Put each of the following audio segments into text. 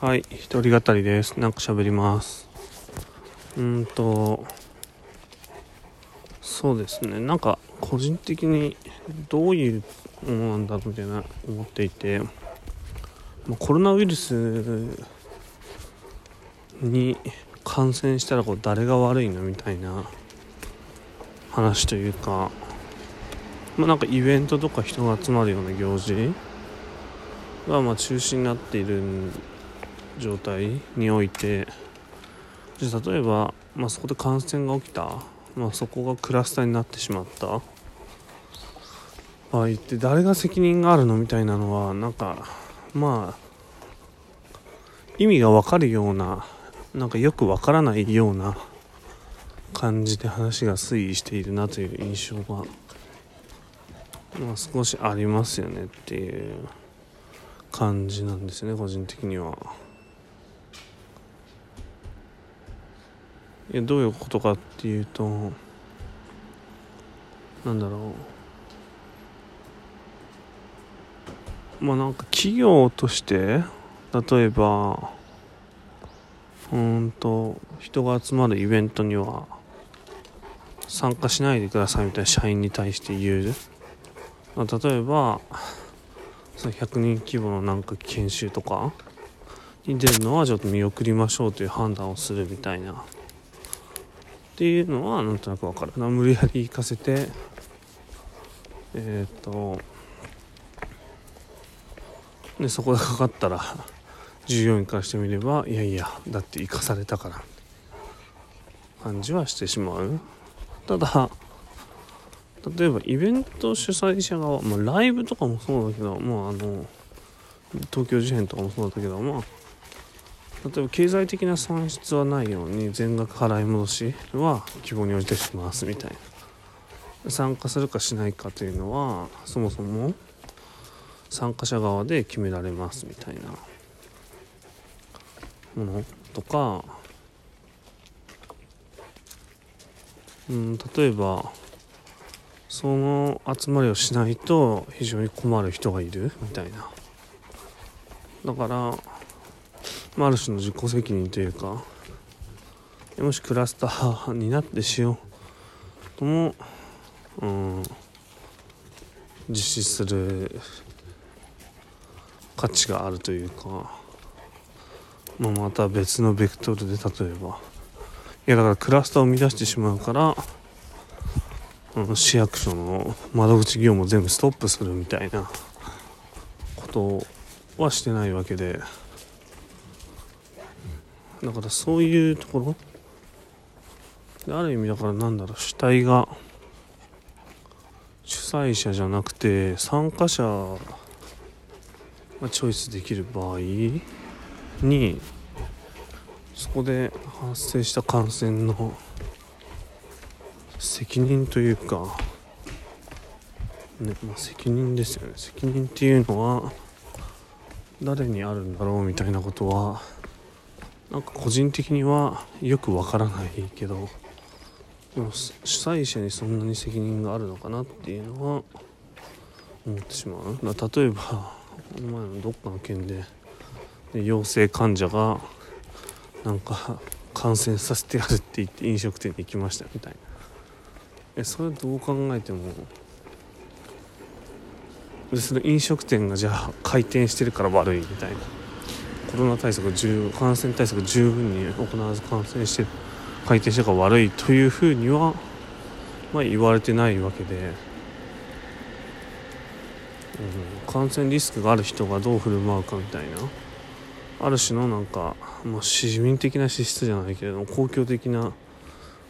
はい、一人語りです。なんか喋ります。うんと、そうですね、なんか個人的にどういうものなんだろうみたいな思っていて、まコロナウイルスに感染したらこう誰が悪いのみたいな話というか、まあ、なんかイベントとか人が集まるような行事がま中止になっているん状態においてじゃ例えば、まあ、そこで感染が起きた、まあ、そこがクラスターになってしまった場合って誰が責任があるのみたいなのはなんかまあ意味が分かるようななんかよく分からないような感じで話が推移しているなという印象が、まあ、少しありますよねっていう感じなんですね個人的には。いやどういうことかっていうとなんだろう。まあなんか企業として例えばうんと人が集まるイベントには参加しないでくださいみたいな社員に対して言う、ま、例えばその100人規模のなんか研修とかに出るのはちょっと見送りましょうという判断をするみたいな。っていうのはなんとなくわかる。な無理やり行かせて。えっ、と。でそこでかかったら従業員からしてみればいやいやだって行かされたから感じはしてしまう。ただ例えばイベント主催者側、まあ、ライブとかもそうだけどまああの東京事変とかもそうだったけどまあ例えば経済的な損失はないように全額払い戻しは希望に応じてしますみたいな。参加するかしないかというのはそもそも参加者側で決められますみたいな。ものとかうん例えばその集まりをしないと非常に困る人がいるみたいな。だから、まあ、ある種の自己責任というかもしクラスターになってしようとも、うん、実施する価値があるというか、まあ、また別のベクトルで例えばいやだからクラスターを生み出してしまうからあの市役所の窓口業務を全部ストップするみたいなことはしてないわけでだからそういうところ？ある意味だからなんだろう主体が主催者じゃなくて参加者がチョイスできる場合にそこで発生した感染の責任というか、ねまあ、責任ですよね。責任っていうのは誰にあるんだろうみたいなことはなんか個人的にはよくわからないけどでも主催者にそんなに責任があるのかなっていうのは思ってしまうだ例えばこの前のどっかの県でで陽性患者がなんか感染させてやるって言って飲食店に行きましたみたいな。えそれどう考えてもでその飲食店がじゃあ開店してるから悪いみたいな。コロナ対策十感染対策十分に行わず感染して開店してるか悪いというふうには、まあ、言われてないわけで、うん、感染リスクがある人がどう振る舞うかみたいな。ある種のなんか、まあ、市民的な資質じゃないけれども公共的な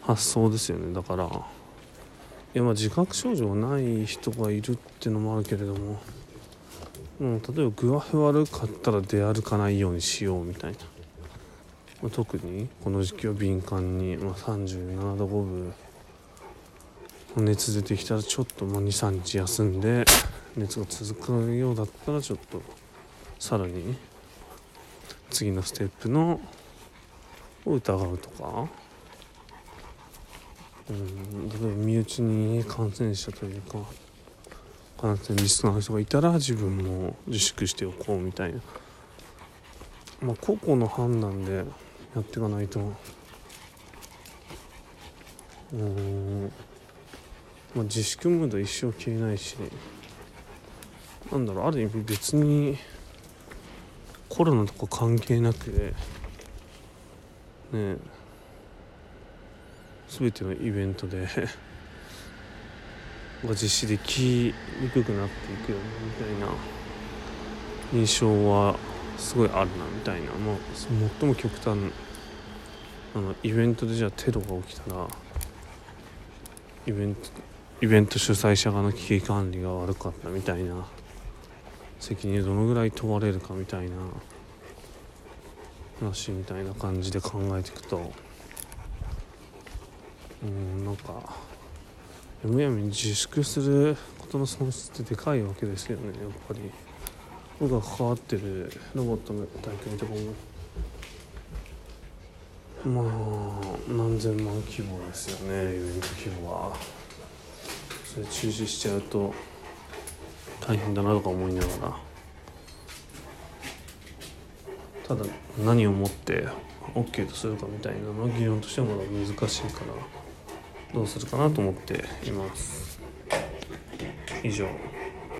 発想ですよね。だからいやまあ自覚症状ない人がいるっていうのもあるけれども。もう例えば具合悪かったら出歩かないようにしようみたいな、まあ、特にこの時期は敏感に、まあ、37度5分熱出てきたらちょっと23日休んで熱が続くようだったらちょっとさらに次のステップのを疑うとか、うん、例えば身内に感染者というか感染リスクの人がいたら自分も自粛しておこうみたいな。まあ個々の判断でやっていかないと。うん。まあ自粛ムード一生消えないし。なんだろうある意味別にコロナとか関係なく。ね。え全てのイベントで。が実施できにくくなっていくよねみたいな。印象はすごいあるなみたいな、まあ、最も極端あのイベントでじゃあテロが起きたらイベントイベント主催者側の危機管理が悪かったみたいな。責任どのぐらい問われるかみたいな。話みたいな感じで考えていくと。うんなんかむやみに自粛することの損失ってでかいわけですよねやっぱり。僕が関わってるロボットの大会とかも。まあ何千万規模ですよねイベント規模は。それ中止しちゃうと大変だなとか思いながら。ただ何をもって OK とするかみたいなのは議論としてはまだ難しいからどうするかなと思っています。以上。